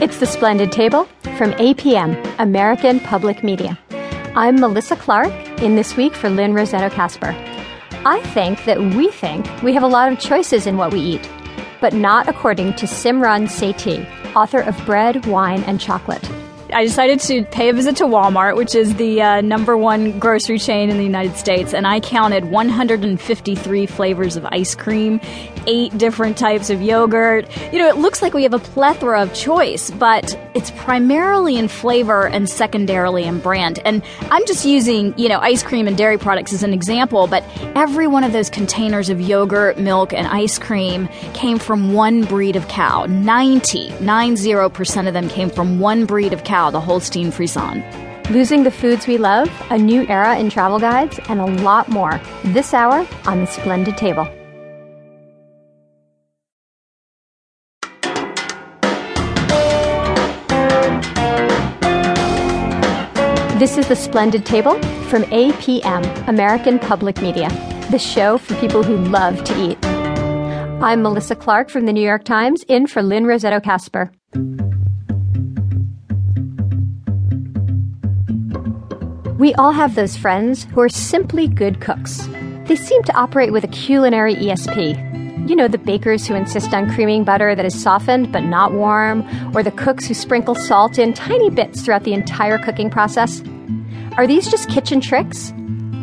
It's the Splendid Table from APM, American Public Media. I'm Melissa Clark, in this week for Lynne Rossetto Kasper. I think that we think we have a lot of choices in what we eat, but not according to Simran Sethi, author of Bread, Wine, and Chocolate. I decided to pay a visit to Walmart, which is the uh, number one grocery chain in the United States, and I counted 153 flavors of ice cream, eight different types of yogurt. You know, it looks like we have a plethora of choice, but it's primarily in flavor and secondarily in brand. And I'm just using, you know, ice cream and dairy products as an example, but every one of those containers of yogurt, milk, and ice cream came from one breed of cow. 90, 90% of them came from one breed of cow cow, the Holstein Friesian. Losing the foods we love, a new era in travel guides, and a lot more this hour on the Splendid Table. This is the Splendid Table from APM, American Public Media, the show for people who love to eat. I'm Melissa Clark from the New York Times, in for Lynne Rossetto Kasper. We all have those friends who are simply good cooks. They seem to operate with a culinary ESP. You know, the bakers who insist on creaming butter that is softened but not warm, or the cooks who sprinkle salt in tiny bits throughout the entire cooking process. Are these just kitchen tricks?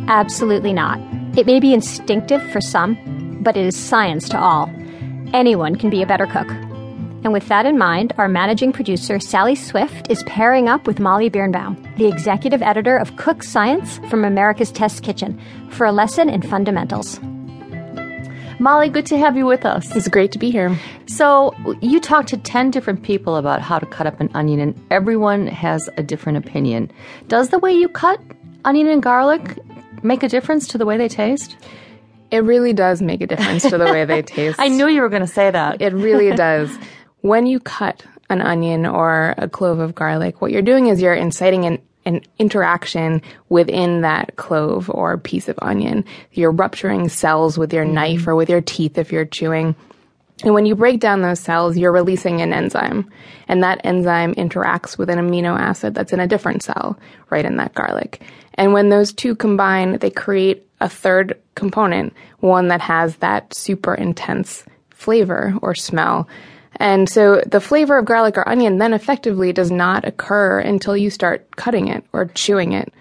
Absolutely not. It may be instinctive for some, but it is science to all. Anyone can be a better cook. And with that in mind, our managing producer, Sally Swift, is pairing up with Molly Birnbaum, the executive editor of Cook Science from America's Test Kitchen, for a lesson in fundamentals. Molly, good to have you with us. It's great to be here. So, you talked to 10 different people about how to cut up an onion, and everyone has a different opinion. Does the way you cut onion and garlic make a difference to the way they taste? It really does make a difference to the way they taste. I knew you were going to say that. It really does. When you cut an onion or a clove of garlic, what you're doing is you're inciting an, an interaction within that clove or piece of onion. You're rupturing cells with your mm-hmm. knife or with your teeth if you're chewing. And when you break down those cells, you're releasing an enzyme. And that enzyme interacts with an amino acid that's in a different cell, right in that garlic. And when those two combine, they create a third component, one that has that super intense flavor or smell and so the flavor of garlic or onion then effectively does not occur until you start cutting it or chewing it.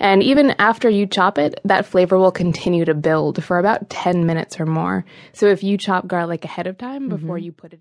And even after you chop it, that flavor will continue to build for about 10 minutes or more. So if you chop garlic ahead of time before mm-hmm. you put it in